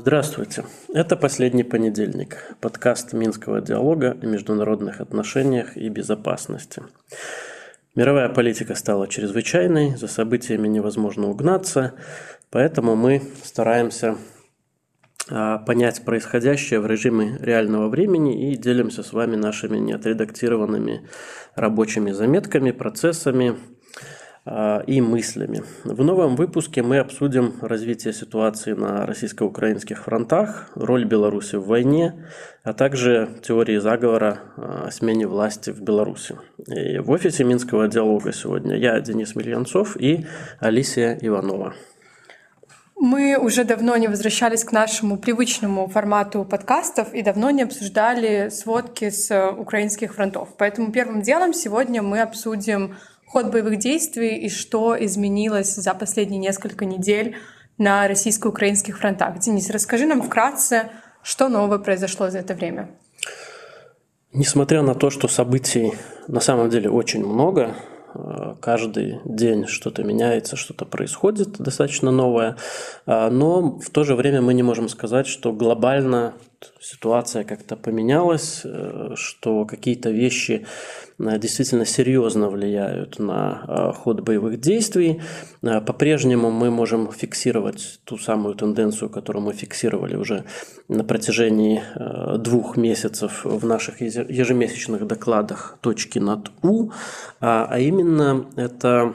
Здравствуйте. Это «Последний понедельник» – подкаст Минского диалога о международных отношениях и безопасности. Мировая политика стала чрезвычайной, за событиями невозможно угнаться, поэтому мы стараемся понять происходящее в режиме реального времени и делимся с вами нашими неотредактированными рабочими заметками, процессами а, и мыслями. В новом выпуске мы обсудим развитие ситуации на российско-украинских фронтах, роль Беларуси в войне, а также теории заговора а, о смене власти в Беларуси. И в офисе Минского диалога сегодня я, Денис Мильянцов и Алисия Иванова. Мы уже давно не возвращались к нашему привычному формату подкастов и давно не обсуждали сводки с украинских фронтов. Поэтому первым делом сегодня мы обсудим ход боевых действий и что изменилось за последние несколько недель на российско-украинских фронтах. Денис, расскажи нам вкратце, что нового произошло за это время. Несмотря на то, что событий на самом деле очень много, каждый день что-то меняется, что-то происходит достаточно новое, а, но в то же время мы не можем сказать, что глобально ситуация как-то поменялась, э, что какие-то вещи э, действительно серьезно влияют на ход боевых действий. По-прежнему мы можем фиксировать ту самую тенденцию, которую мы фиксировали уже на протяжении двух месяцев в наших ежемесячных докладах точки над «У», а, а именно это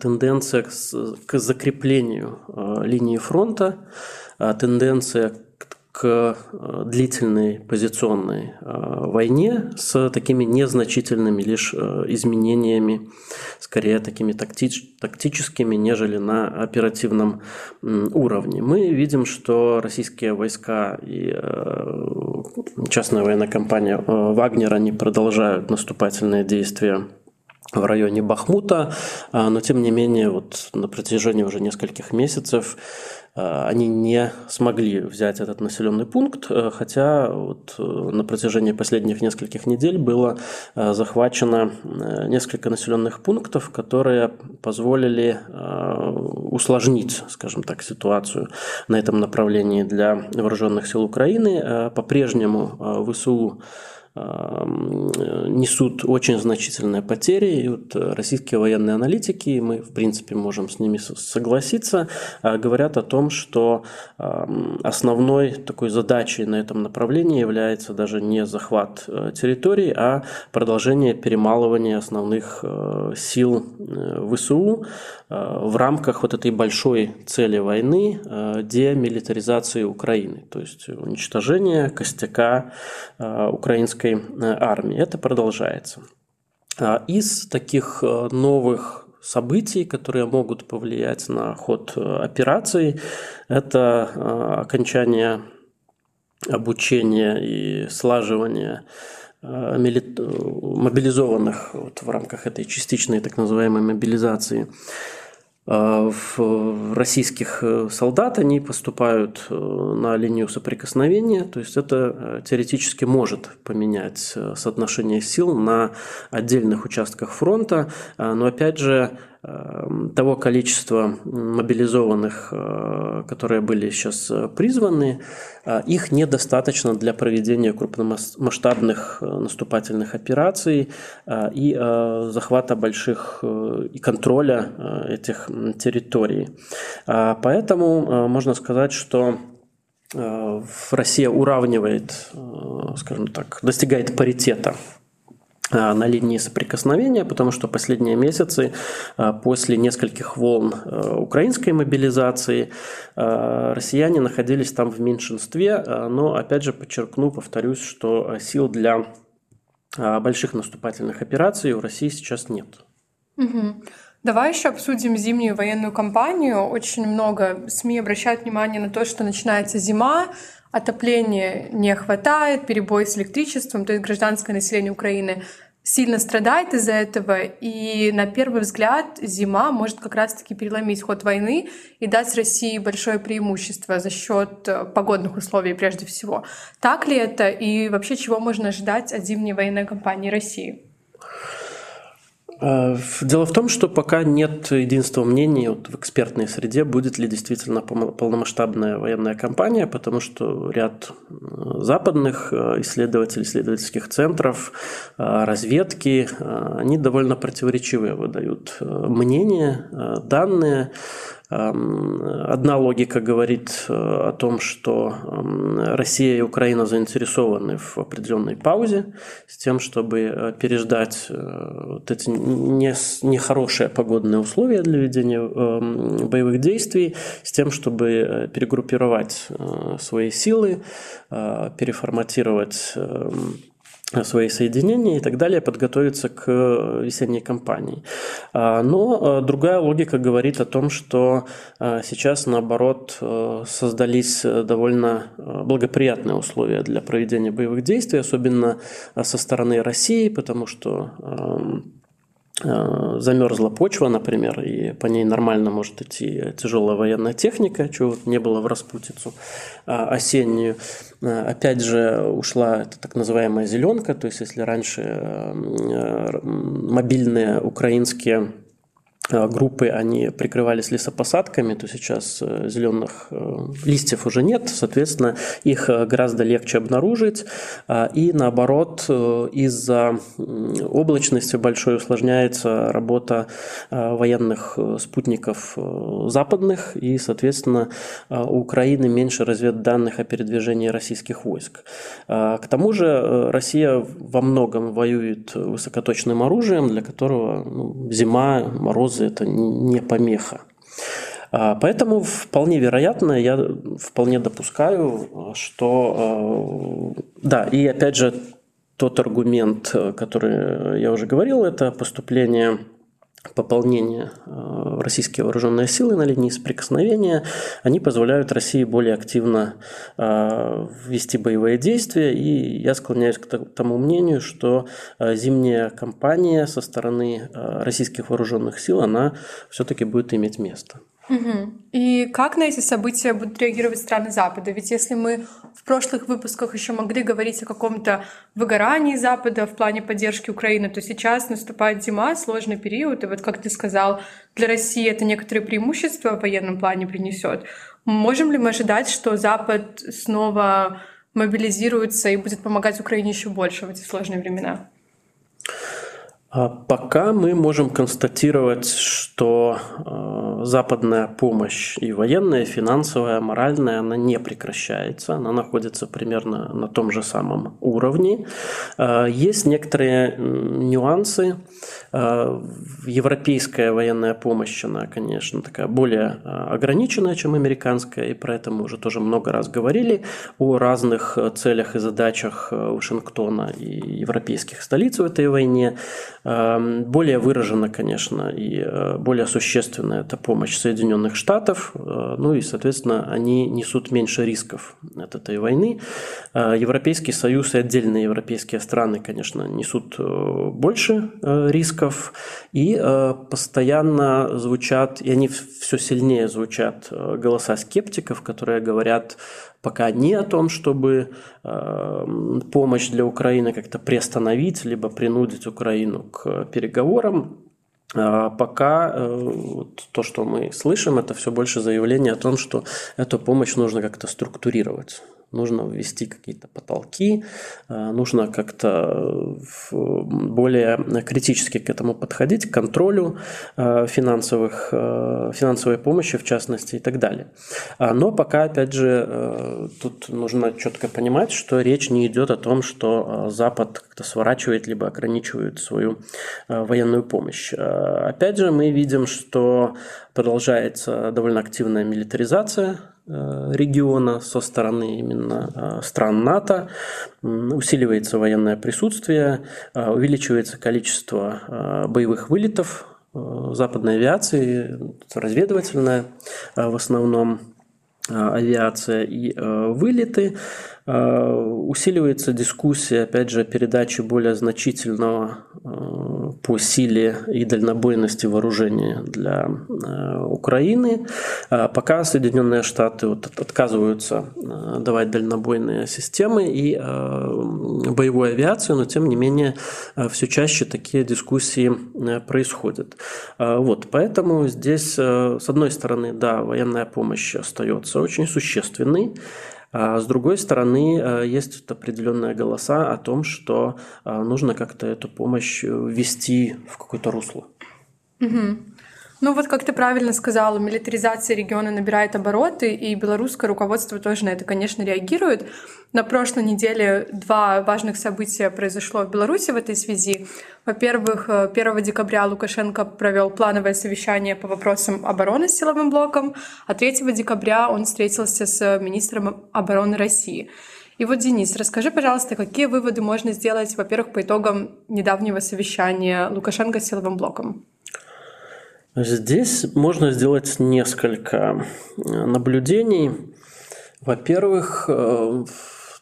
тенденция к закреплению линии фронта, тенденция к э, длительной позиционной э, войне с такими незначительными лишь э, изменениями, скорее такими тактич, тактическими, нежели на оперативном уровне. Мы видим, что российские войска и частная военная компания Вагнер, они продолжают наступательные действия в районе Бахмута, но тем не менее вот на протяжении уже нескольких месяцев они не смогли взять этот населенный пункт, э, хотя вот э, на протяжении последних нескольких недель было захвачено несколько населенных пунктов, которые позволили усложнить, скажем так, ситуацию на этом направлении для вооруженных сил Украины. По-прежнему ВСУ несут очень значительные потери. И вот российские военные аналитики, мы в принципе можем с ними согласиться, а, говорят о том, что основной такой задачей на этом направлении является даже не захват э, территорий, а продолжение перемалывания основных э, сил э, ВСУ в рамках вот этой большой цели войны демилитаризации Украины, то есть уничтожение костяка украинской российской э, армии. Это продолжается. А из таких э, новых событий, которые могут повлиять на ход э, операции, это окончание обучения и слаживания мобилизованных вот в рамках этой частичной так называемой мобилизации в российских э, солдат, они поступают э, на линию соприкосновения, то есть это теоретически может поменять соотношение сил на отдельных участках фронта, но опять же того количества мобилизованных, э, которые были сейчас э, призваны, э, их недостаточно для проведения крупномасштабных наступательных операций и захвата больших и контроля этих территорий. Поэтому можно сказать, что Россия уравнивает, скажем так, достигает паритета а, на линии соприкосновения, потому что последние месяцы а, после нескольких волн а, украинской мобилизации россияне находились там в меньшинстве, но опять же подчеркну, повторюсь, что сил для больших наступательных операций у России сейчас нет. Угу. Давай еще обсудим зимнюю военную кампанию. Очень много СМИ обращают внимание на то, что начинается зима, отопления не хватает, перебой с электричеством, то есть гражданское население Украины сильно страдает из-за этого, и на первый взгляд зима может как раз-таки переломить ход войны и дать России большое преимущество за счет э, погодных условий прежде всего. Так ли это и вообще чего можно ожидать от зимней военной кампании России? А, дело в том, что пока нет единства мнений вот в экспертной среде, будет ли действительно полномасштабная военная кампания, потому что ряд западных э, исследователей, исследовательских центров, э, разведки, э, они довольно противоречивые выдают мнения, данные. Одна логика говорит э, о том, что Россия и Украина заинтересованы в определенной паузе с тем, чтобы э, переждать э, вот эти нехорошие погодные условия для ведения боевых действий, с тем, чтобы перегруппировать свои силы, переформатировать свои соединения и так далее, подготовиться к весенней кампании. А, но а, другая логика говорит о том, что а, сейчас, наоборот, создались довольно благоприятные условия для проведения боевых действий, особенно со стороны России, потому что Э, замерзла почва, например, и по ней нормально может идти тяжелая военная техника, чего не было в распутицу а, осеннюю. Э, опять же, ушла эта так называемая зеленка, то есть если раньше э, мобильные украинские Э, группы, они прикрывались лесопосадками, то сейчас э, зеленых э, листьев уже нет, соответственно, их гораздо легче обнаружить. И наоборот, из-за облачности большой усложняется работа военных спутников западных, и, соответственно, у Украины меньше разведданных о передвижении российских войск. К тому же Россия во многом воюет высокоточным оружием, для которого ну, зима, мороз дозы это не помеха. А, поэтому вполне вероятно, я вполне допускаю, что э, да, и опять же тот аргумент, который я уже говорил, это поступление пополнения э, российские вооруженные силы на линии соприкосновения, они позволяют России более активно э, вести боевые действия. И я склоняюсь к тому мнению, что э, зимняя кампания со стороны российских вооруженных сил, она все-таки будет иметь место. Угу. И как на эти события будут реагировать страны Запада? Ведь если мы в прошлых выпусках еще могли говорить о каком-то выгорании Запада в плане поддержки Украины, то сейчас наступает зима, сложный период, и вот как ты сказал, для России это некоторые преимущества в военном плане принесет. Можем ли мы ожидать, что Запад снова мобилизируется и будет помогать Украине еще больше в эти сложные времена? А пока мы можем констатировать, что э, западная помощь и военная, и финансовая, моральная, она не прекращается, она находится примерно на том же самом уровне. Э, есть некоторые нюансы. Э, европейская военная помощь, она, конечно, такая более ограниченная, чем американская, и про это мы уже тоже много раз говорили, о разных целях и задачах Вашингтона и европейских столиц в этой войне. Эм, более выражена, конечно, и э, более существенная это помощь Соединенных Штатов. Э, ну и, соответственно, они несут меньше рисков от этой войны. Э, Европейский Союз и отдельные европейские страны, конечно, несут больше рисков. И постоянно звучат, и они все сильнее звучат голоса скептиков, которые говорят пока не о том, чтобы э, помощь для Украины как-то приостановить, либо принудить Украину к переговорам. А пока э, то, что мы слышим, это все больше заявление о том, что эту помощь нужно как-то структурировать нужно ввести какие-то потолки, э, нужно как-то э, более критически к этому подходить, к контролю э, финансовых, финансовой помощи, в частности, и так далее. А, но пока, опять же, тут нужно четко понимать, что речь не идет о том, что Запад как-то сворачивает либо ограничивает свою военную помощь. Опять же, мы видим, что продолжается довольно активная милитаризация региона со стороны именно э, стран НАТО, усиливается военное присутствие, э, увеличивается количество боевых вылетов западной авиации, разведывательная в основном авиация и вылеты. Усиливается дискуссия, опять же, передачи более значительного по силе и дальнобойности вооружения для э, Украины. Пока Соединенные Штаты вот отказываются э, давать дальнобойные системы и э, боевой авиации, но тем не менее все чаще такие дискуссии происходят. Вот, поэтому здесь, с одной стороны, да, военная помощь остается очень существенной, а с другой стороны, есть определенные голоса о том, что нужно как-то эту помощь ввести в какое-то русло. Угу. Ну вот, как ты правильно сказала, милитаризация региона набирает обороты, и белорусское руководство тоже на это, конечно, реагирует. На прошлой неделе два важных события произошло в Беларуси в этой связи. Во-первых, 1 декабря Лукашенко провел плановое совещание по вопросам обороны с силовым блоком, а 3 декабря он встретился с министром обороны России. И вот, Денис, расскажи, пожалуйста, какие выводы можно сделать, во-первых, по итогам недавнего совещания Лукашенко с силовым блоком? Здесь можно сделать несколько э, наблюдений. Во-первых, э,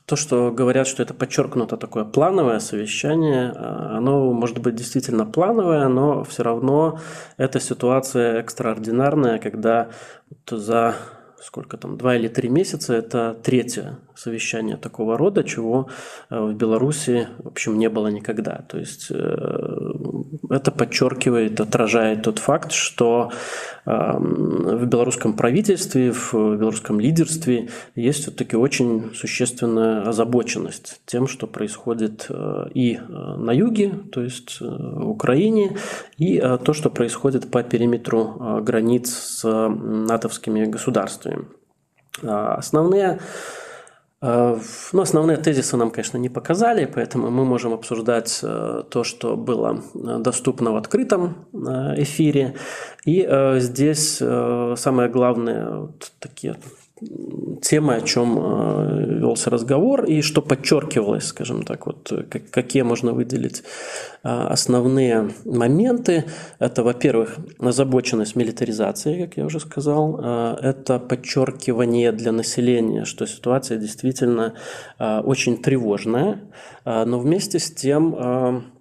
то, что говорят, что это подчеркнуто такое плановое совещание, э, оно может быть действительно плановое, но все равно эта ситуация экстраординарная, когда за сколько там, два или три месяца, это третье совещание такого рода, чего э, в Беларуси, в общем, не было никогда. То есть э, это подчеркивает, отражает тот факт, что эм, в белорусском правительстве, в белорусском лидерстве есть все-таки очень существенная озабоченность тем, что происходит э, и на юге, то есть в Украине, и то, что происходит по периметру границ с натовскими государствами. Основные Э, ну, основные тезисы нам, конечно, не показали, поэтому мы можем обсуждать э, то, что было э, доступно в открытом эфире. И здесь самое главное, вот такие темы, о чем э, велся разговор и что подчеркивалось, скажем так, вот какие можно выделить э, основные моменты. Это, во-первых, озабоченность милитаризации, как я уже сказал. Э, это подчеркивание для населения, что ситуация действительно очень тревожная, но вместе с тем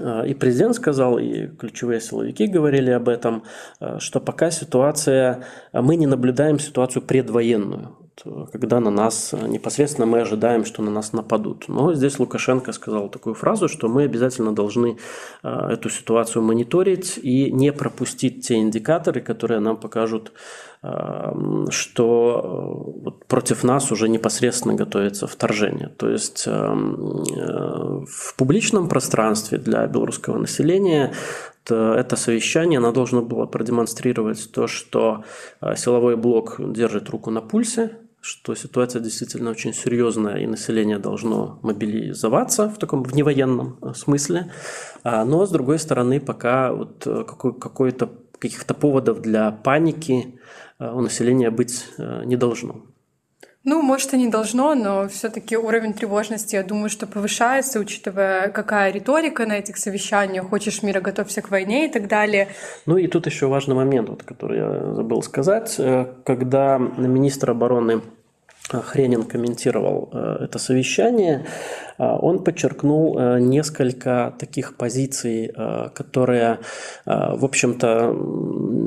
и президент сказал, и ключевые силовики говорили об этом, что пока ситуация, мы не наблюдаем ситуацию предвоенную когда на нас непосредственно мы ожидаем, что на нас нападут. Но здесь Лукашенко сказал такую фразу, что мы обязательно должны эту ситуацию мониторить и не пропустить те индикаторы, которые нам покажут что э, против нас уже непосредственно готовится вторжение. То есть э, в публичном пространстве для белорусского населения это совещание, оно должно было продемонстрировать то, что э, силовой блок держит руку на пульсе, что ситуация действительно очень серьезная, и население должно мобилизоваться в таком в невоенном смысле. А, но, с другой стороны, пока вот какой, какой-то каких-то поводов для паники Э, у населения быть э, не должно. Ну, может, и не должно, но все-таки уровень тревожности, я думаю, что повышается, учитывая, какая риторика на этих совещаниях, хочешь мира, готовься к войне и так далее. Ну и тут еще важный момент, вот, который я забыл сказать. Э, когда министр обороны Хренин комментировал это совещание, он подчеркнул э, несколько таких позиций, э, которые, э, в общем-то,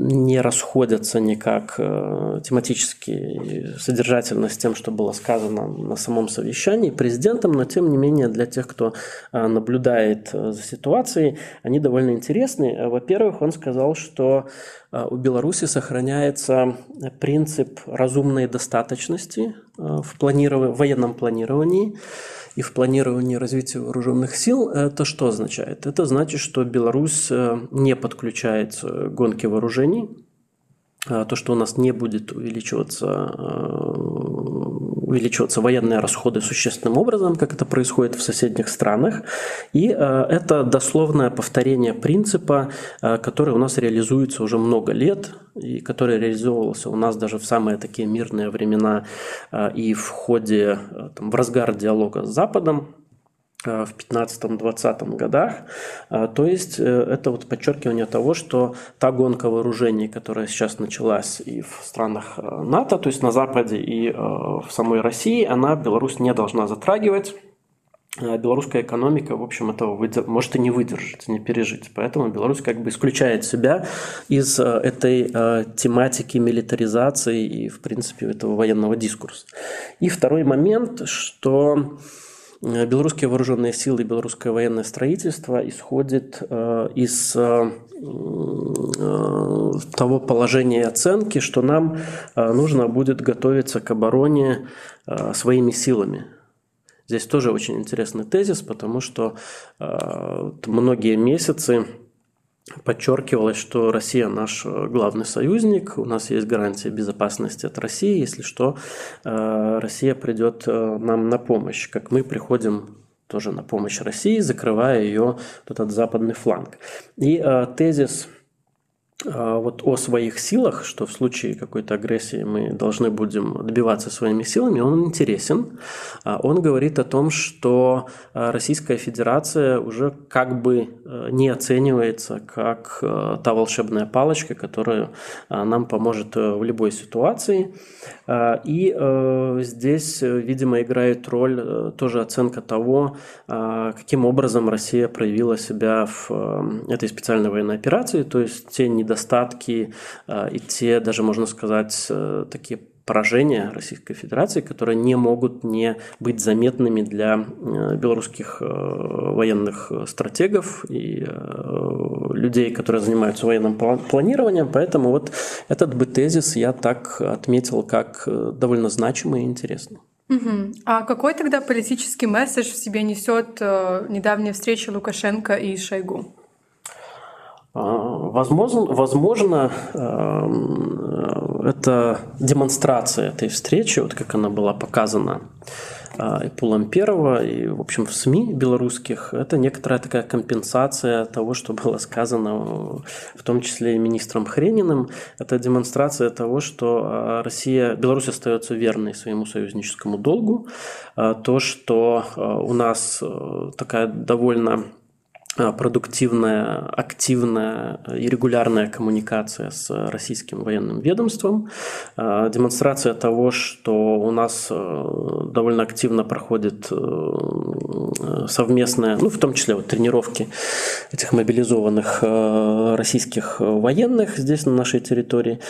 не расходятся никак тематически содержательно с тем, что было сказано на самом совещании президентом, но тем не менее для тех, кто наблюдает за ситуацией, они довольно интересны. Во-первых, он сказал, что у Беларуси сохраняется принцип разумной достаточности в, планиров... военном планировании и в планировании развития вооруженных сил, это что означает? Это значит, что Беларусь э, не подключается к гонке вооружений, а то, что у нас не будет увеличиваться э, увеличиваться военные расходы существенным образом, как это происходит в соседних странах. И э, это дословное повторение принципа, э, который у нас реализуется уже много лет, и который реализовывался у нас даже в самые такие мирные времена э, и в ходе, там, в разгар диалога с Западом, в 15-20 годах. Э, то есть э, это вот подчеркивание того, что та гонка вооружений, которая сейчас началась и в странах НАТО, то есть на Западе и в самой России, она Беларусь не должна затрагивать. Белорусская экономика, в общем, этого выдер... может и не выдержать, не пережить. Поэтому Беларусь как бы исключает себя из этой тематики милитаризации и, в принципе, этого военного дискурса. И второй момент, что белорусские вооруженные силы белорусское военное строительство исходит из того положения и оценки, что нам нужно будет готовиться к обороне своими силами. Здесь тоже очень интересный тезис, потому что многие месяцы подчеркивалось, что Россия наш э, главный союзник, у нас есть гарантия безопасности от России, если что, э, Россия придет э, нам на помощь, как мы приходим тоже на помощь России, закрывая ее этот западный фланг. И тезис вот о своих силах, что в случае какой-то агрессии мы должны будем добиваться своими силами, он интересен. А, он говорит о том, что а, Российская Федерация уже как бы э, не оценивается как э, та волшебная палочка, которая нам поможет э, в любой ситуации. И здесь, видимо, играет роль тоже оценка того, каким образом Россия проявила себя в этой специальной военной операции, то есть те недостатки, недостатки э, и те, даже можно сказать, э, такие поражения Российской Федерации, которые не могут не быть заметными для э, белорусских военных стратегов и людей, которые занимаются военным планированием. Поэтому вот этот бы тезис я так отметил как довольно значимый и интересный. Угу. А какой тогда политический месседж в себе несет недавняя встреча Лукашенко и Шойгу? А, возможно, возможно, эм, это демонстрация этой встречи, вот как она была показана а, и Пулом Первого, и, в общем, в СМИ белорусских, это некоторая такая компенсация того, что было сказано, в том числе и министром Хрениным. Это демонстрация того, что а, Россия, Беларусь остается верной своему союзническому долгу. То, что у нас э, такая довольно Э, продуктивная, активная и регулярная коммуникация с российским военным ведомством, э, демонстрация того, что у нас э, довольно активно проходит совместная, ну, в том числе вот тренировки этих мобилизованных российских военных здесь на нашей территории,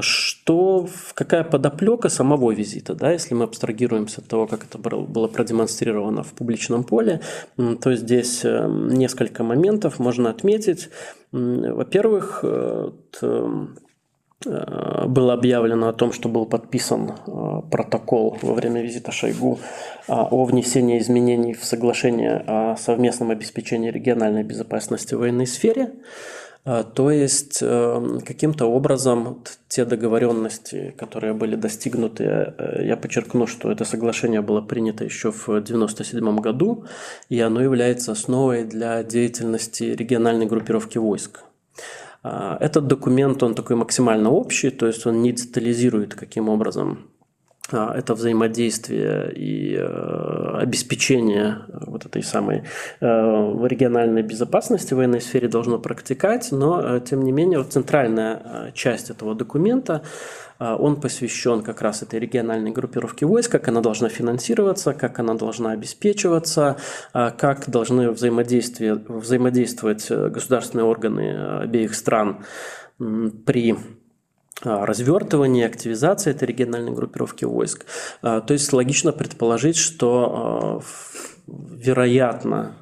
что какая подоплека самого визита, да, если мы абстрагируемся от того, как это было продемонстрировано в публичном поле, то здесь несколько несколько моментов можно отметить. Во-первых, э, э, было объявлено о том, что был подписан э, протокол во время визита Шойгу о внесении изменений в соглашение о совместном обеспечении региональной безопасности в военной сфере. А, то есть эм, каким-то образом те договоренности, которые были достигнуты, э, я подчеркну, что это соглашение было принято еще в 1997 году, и оно является основой для деятельности региональной группировки войск. А, этот документ, он такой максимально общий, то есть он не детализирует, каким образом это взаимодействие и э, обеспечение вот этой самой э, региональной безопасности в военной сфере должно практиковать, но э, тем не менее вот центральная часть этого документа он посвящен как раз этой региональной группировке войск, как она должна финансироваться, как она должна обеспечиваться, как должны взаимодействовать государственные органы обеих стран при развертывание, активизация этой региональной группировки войск. А, то есть логично предположить, что а, вероятно,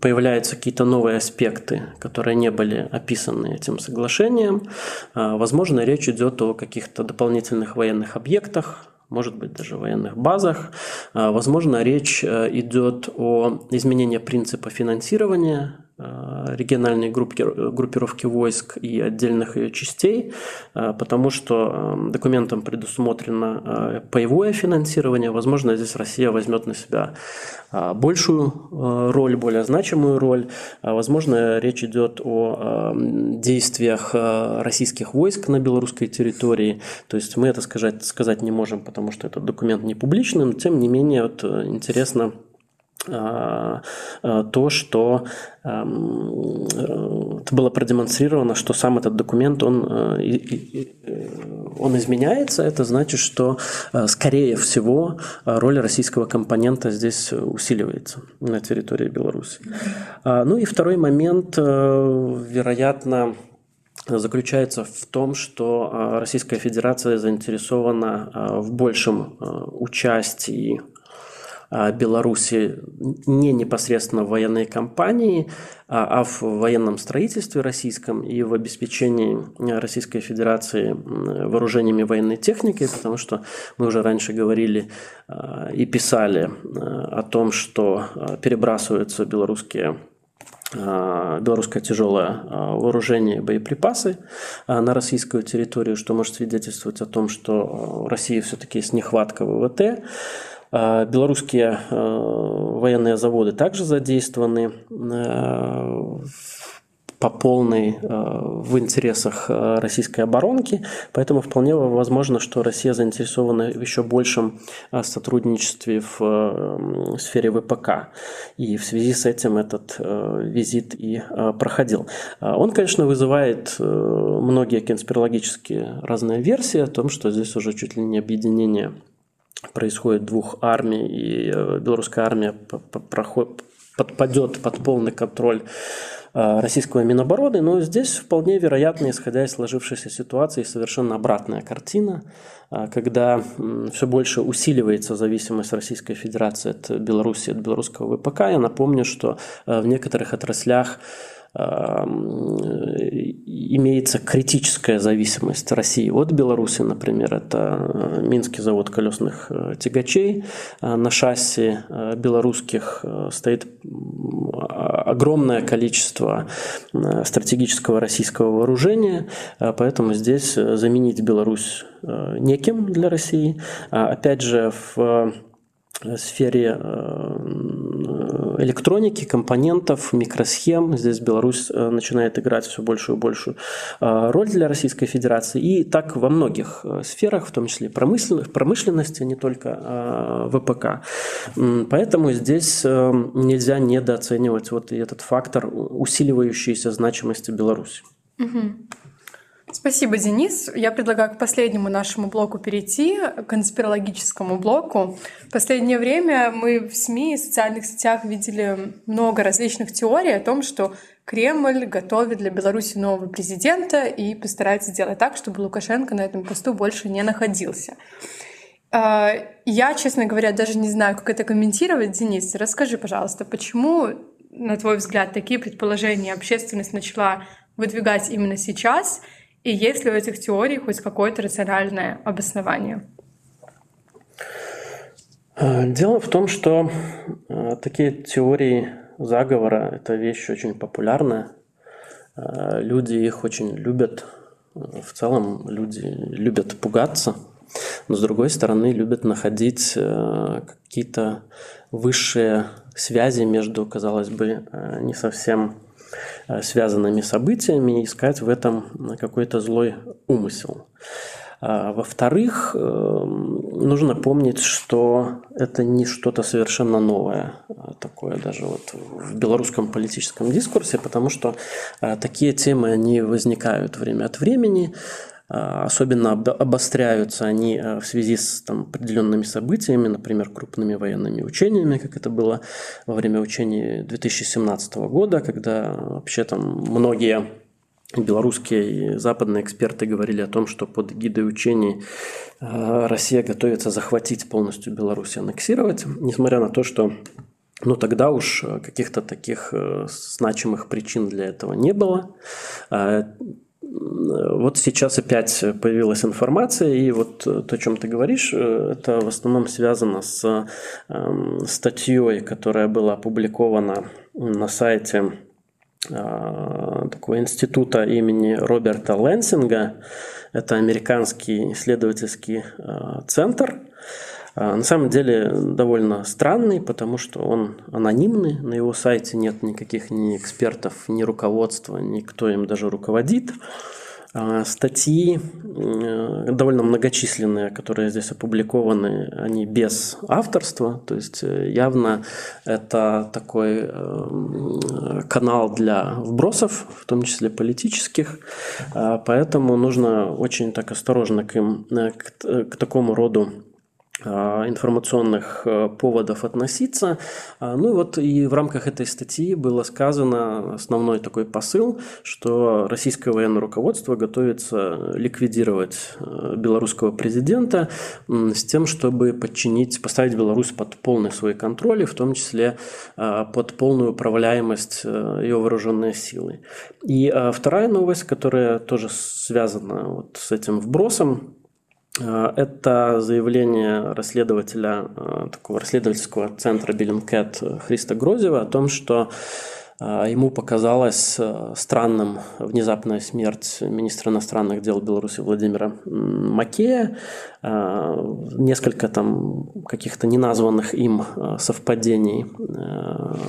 появляются какие-то новые аспекты, которые не были описаны этим соглашением. Возможно, речь идет о каких-то дополнительных военных объектах, может быть, даже военных базах. Возможно, речь идет о изменении принципа финансирования Э, региональной группи, группировки войск и отдельных ее частей, э, потому что э, документом предусмотрено боевое финансирование. Возможно, здесь Россия возьмет на себя большую роль, более значимую роль. Возможно, речь идет о действиях российских войск на белорусской территории. То есть мы это сказать, сказать не можем, потому что этот документ не публичный, но тем не менее вот, интересно а, а, то, что эм, э, это было продемонстрировано, что сам этот документ, он, э, он изменяется, это значит, что, э, скорее всего, роль российского компонента здесь усиливается на территории Беларуси. А, ну и второй момент, вероятно, заключается в том, что Российская Федерация заинтересована в большем участии Беларуси не непосредственно в военной кампании, а в военном строительстве российском и в обеспечении Российской Федерации вооружениями военной техникой, потому что мы уже раньше говорили и писали о том, что перебрасываются белорусские белорусское тяжелое вооружение и боеприпасы на российскую территорию, что может свидетельствовать о том, что в России все-таки есть нехватка ВВТ. Белорусские военные заводы также задействованы в по полной э, в интересах э, российской оборонки, поэтому вполне возможно, что Россия заинтересована в еще большем э, сотрудничестве в сфере ВПК. И в связи с этим этот визит и проходил. Он, конечно, вызывает многие конспирологические разные версии о том, что здесь уже чуть ли не объединение происходит двух армий, и белорусская армия подпадет под полный контроль Э, российского Минобороны, но здесь вполне вероятно, исходя из сложившейся ситуации, совершенно обратная картина, э, когда все больше усиливается зависимость Российской Федерации от Беларуси, от белорусского ВПК. Я напомню, что э, в некоторых отраслях имеется критическая зависимость России от Беларуси, например, это Минский завод колесных тягачей. На шасси белорусских стоит огромное количество э, стратегического российского вооружения, э, поэтому здесь э, заменить Беларусь неким для России. А опять же, в сфере электроники, компонентов, микросхем. Здесь Беларусь э, начинает играть все большую и большую э, роль для Российской Федерации. И так во многих э, сферах, в том числе промышленности, а не только ВПК. Поэтому здесь нельзя недооценивать вот этот фактор усиливающейся значимости Беларуси. Угу. Спасибо, Денис. Я предлагаю к последнему нашему блоку перейти, к конспирологическому блоку. В последнее время мы в СМИ и социальных сетях видели много различных теорий о том, что Кремль готовит для Беларуси нового президента и постарается сделать так, чтобы Лукашенко на этом посту больше не находился. А, я, честно говоря, даже не знаю, как это комментировать. Денис, расскажи, пожалуйста, почему, на твой взгляд, такие предположения общественность начала выдвигать именно сейчас — и есть ли у этих теорий хоть какое-то рациональное обоснование? Э, дело в том, что э, такие теории заговора – это вещь очень популярная. Э, люди их очень любят. В целом люди любят пугаться, но с другой стороны любят находить какие-то высшие связи между, казалось бы, не совсем связанными событиями и искать в этом какой-то злой умысел. А, во-вторых, эм, нужно помнить, что это не что-то совершенно новое, а такое даже вот в белорусском политическом дискурсе, потому что э, такие темы, они возникают время от времени, особенно обостряются они а, в связи с там, определенными событиями, например, крупными военными учениями, как это было во время учений 2017 года, когда вообще там многие белорусские и западные эксперты говорили о том, что под гидой учений а, Россия готовится захватить полностью Беларусь и аннексировать, несмотря на то, что ну, тогда уж каких-то таких э, значимых причин для этого не было. Вот сейчас опять появилась информация, и вот то, о чем ты говоришь, э, это в основном связано с эм, статьей, которая была опубликована на сайте э, такого института имени Роберта Лэнсинга. Это американский исследовательский э, центр. На самом деле довольно странный, потому что он анонимный. На его сайте нет никаких ни экспертов, ни руководства, никто им даже руководит. А, статьи э, довольно многочисленные, которые здесь опубликованы, они без авторства, то есть э, явно это такой э, канал для вбросов, в том числе политических, а, поэтому нужно очень так осторожно к, им, к, к такому роду а, информационных э, поводов относиться. А, ну и вот и в рамках этой статьи было сказано основной такой посыл, что российское военное руководство готовится ликвидировать э, белорусского президента с тем, чтобы подчинить, поставить Беларусь под полный свой контроль, и в том числе под полную управляемость э, ее вооруженные силы. И вторая новость, которая тоже связана вот с этим вбросом, Э, это заявление расследователя э, такого расследовательского центра Биллингкэт Христа Грозева о том, что э, Ему показалась странным внезапная смерть министра иностранных дел Беларуси Владимира Макея. Несколько там каких-то неназванных им совпадений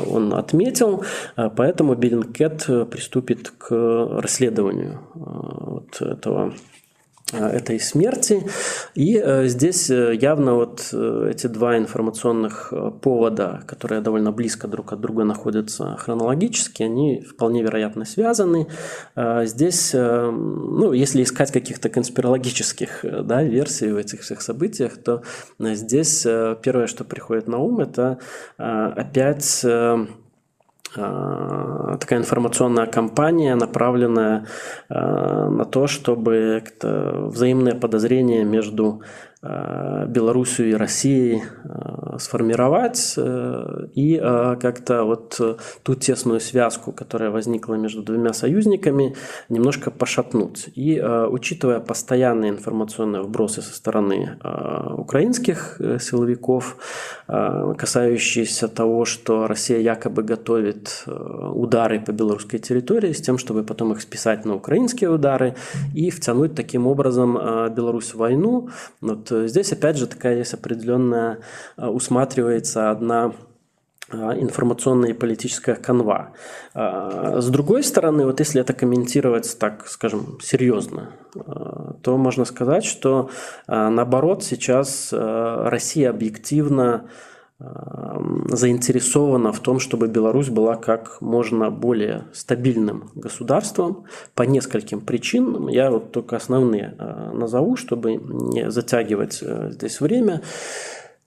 он отметил, поэтому Биллингкэт приступит к расследованию вот этого Э, этой смерти. И э, здесь э, явно вот эти два информационных повода, которые довольно близко друг от друга находятся хронологически, они вполне вероятно связаны. Здесь, ну, если искать каких-то конспирологических да, версий в этих всех событиях, то здесь первое, что приходит на ум, это опять Э, такая информационная кампания, направленная э, на то, чтобы взаимное подозрение между Белоруссию и Россией э, сформировать э, и как-то вот ту тесную связку, которая возникла между двумя союзниками, немножко пошатнуть. И учитывая постоянные информационные вбросы со стороны украинских силовиков, касающиеся того, что Россия якобы готовит удары по белорусской территории с тем, чтобы потом их списать на украинские удары и втянуть таким образом Беларусь в войну. Вот здесь опять же такая есть определенная, а, усматривается одна а, информационная и политическая канва. А, с другой стороны, вот если это комментировать так, скажем, серьезно, то можно сказать, что наоборот сейчас Россия объективно заинтересована в том, чтобы Беларусь была как можно более стабильным государством по нескольким причинам. Я вот только основные э, назову, чтобы не затягивать э, здесь время.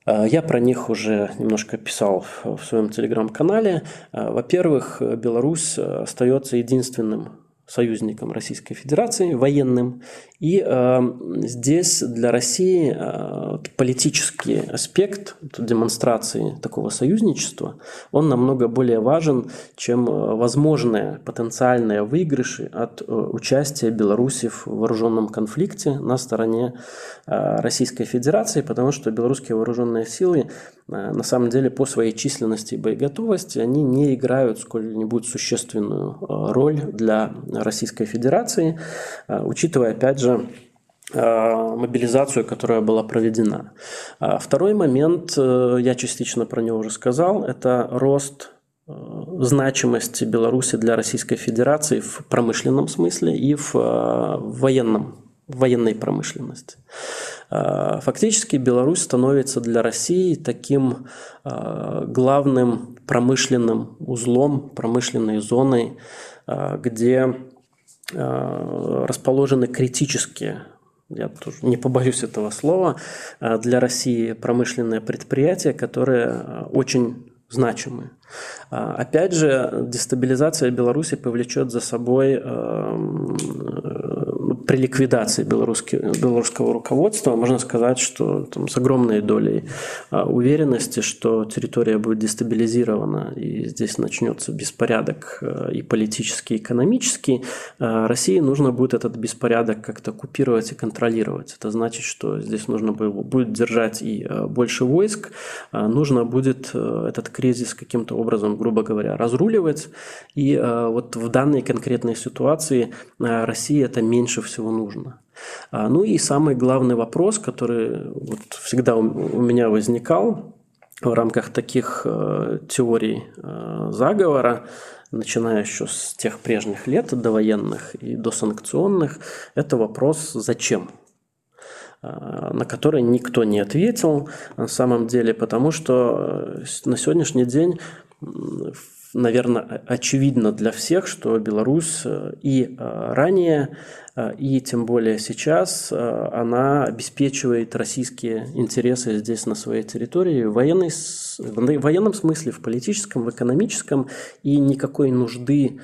Э, я про них уже немножко писал в своем телеграм-канале. Во-первых, Беларусь остается единственным союзником Российской Федерации, военным. И э, здесь для России э, политический аспект демонстрации такого союзничества, он намного более важен, чем э, возможные потенциальные выигрыши от э, участия Беларуси в вооруженном конфликте на стороне э, Российской Федерации, потому что белорусские вооруженные силы на самом деле по своей численности и боеготовности они не играют сколь-нибудь существенную э, роль для Российской Федерации, э, учитывая, опять же, мобилизацию, которая была проведена. Второй момент, я частично про него уже сказал, это рост значимости Беларуси для Российской Федерации в промышленном смысле и в военном военной промышленности. А, фактически Беларусь становится для России таким а, главным промышленным узлом, промышленной зоной, а, где расположены критические я тоже не побоюсь этого слова, для России промышленные предприятия, которые очень значимы. Опять же, дестабилизация Беларуси повлечет за собой при ликвидации белорусского руководства можно сказать, что там, с огромной долей а, уверенности, что территория будет дестабилизирована и здесь начнется беспорядок а, и политический, и экономический, а, России нужно будет этот беспорядок как-то купировать и контролировать. Это значит, что здесь нужно будет держать и больше войск, нужно будет этот кризис каким-то образом, грубо говоря, разруливать. И вот в данной конкретной ситуации России это меньше всего всего нужно. А, ну и самый главный вопрос, который вот всегда у меня возникал в рамках таких э, теорий э, заговора, начиная еще с тех прежних лет довоенных и до санкционных, это вопрос «зачем?», а, на который никто не ответил на самом деле, потому что э, на сегодняшний день наверное, очевидно для всех, что Беларусь и ранее и тем более сейчас она обеспечивает российские интересы здесь на своей территории в, военной, в военном смысле, в политическом, в экономическом, и никакой нужды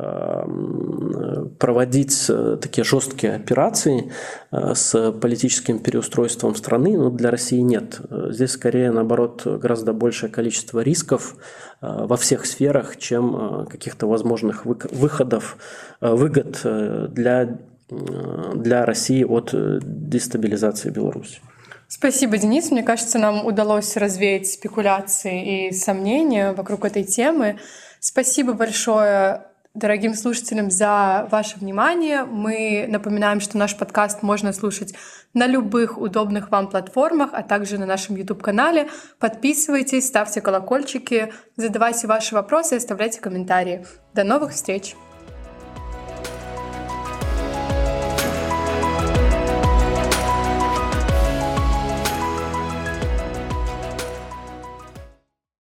Эм, проводить э, такие жесткие операции э, с политическим переустройством страны ну, для России нет. Здесь скорее, наоборот, гораздо большее количество рисков э, во всех сферах, чем каких-то возможных выходов, выгод для, для России от дестабилизации Беларуси. Спасибо, Денис. Мне кажется, нам удалось развеять спекуляции и сомнения вокруг этой темы. Спасибо большое дорогим слушателям за ваше внимание. Мы напоминаем, что наш подкаст можно слушать на любых удобных вам платформах, а также на нашем YouTube-канале. Подписывайтесь, ставьте колокольчики, задавайте ваши вопросы и оставляйте комментарии. До новых встреч!